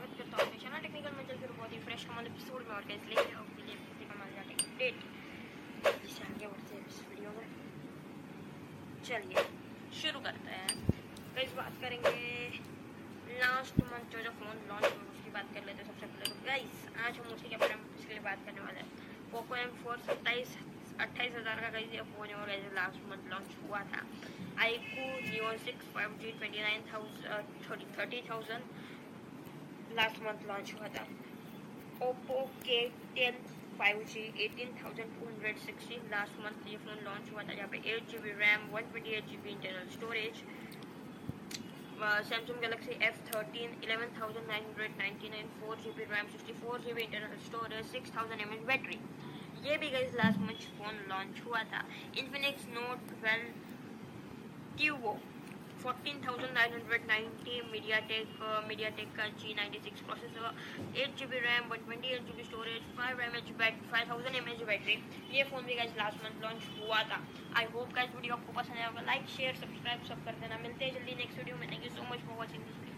स्वागत करता हूँ अपने चैनल टेक्निकल में चलकर बहुत ही फ्रेश कमाल एपिसोड में और कैसे लेके आओ के लिए फिर कमाल जाते अपडेट जिससे आगे बढ़ते हैं इस वीडियो में। चलिए, शुरू करते हैं। गैस बात करेंगे लास्ट मंथ जो जो फ़ोन लॉन्च हुआ, उसकी बात कर लेते हैं सबसे पहले तो। गाइस आज हम उसी के बारे में, उसके लिए बात करने वाले हैं। पोको एम फोर सत्ताईस, अट्ठाईस हज़ार का कहीं ये फ़ोन और ऐसे लास्ट मंथ लॉन्च हुआ था। IQOO Neo six five G twenty nine thousand thirty thousand last month launch हुआ था। Oppo K ten five G eighteen thousand two hundred sixty last month ये फ़ोन लॉन्च हुआ था, जहाँ पे eight G B RAM one twenty eight G B internal storage Samsung Galaxy F thirteen eleven thousand nine hundred ninety nine four G B RAM sixty four G B internal storage six thousand M H battery ये भी गई last month phone launch हुआ था। Infinix Note twelve turbo fourteen thousand nine hundred MediaTek MediaTek का G ninety six processor eight G B RAM one twenty eight G B storage five M H bat five thousand M H battery ये phone भी गैस last month launch हुआ था. I hope gas video आपको पसंद आया होगा. Like share subscribe सब कर देना. मिलते हैं जल्दी नेक्स्ट वीडियो में. Thank you so much for watching this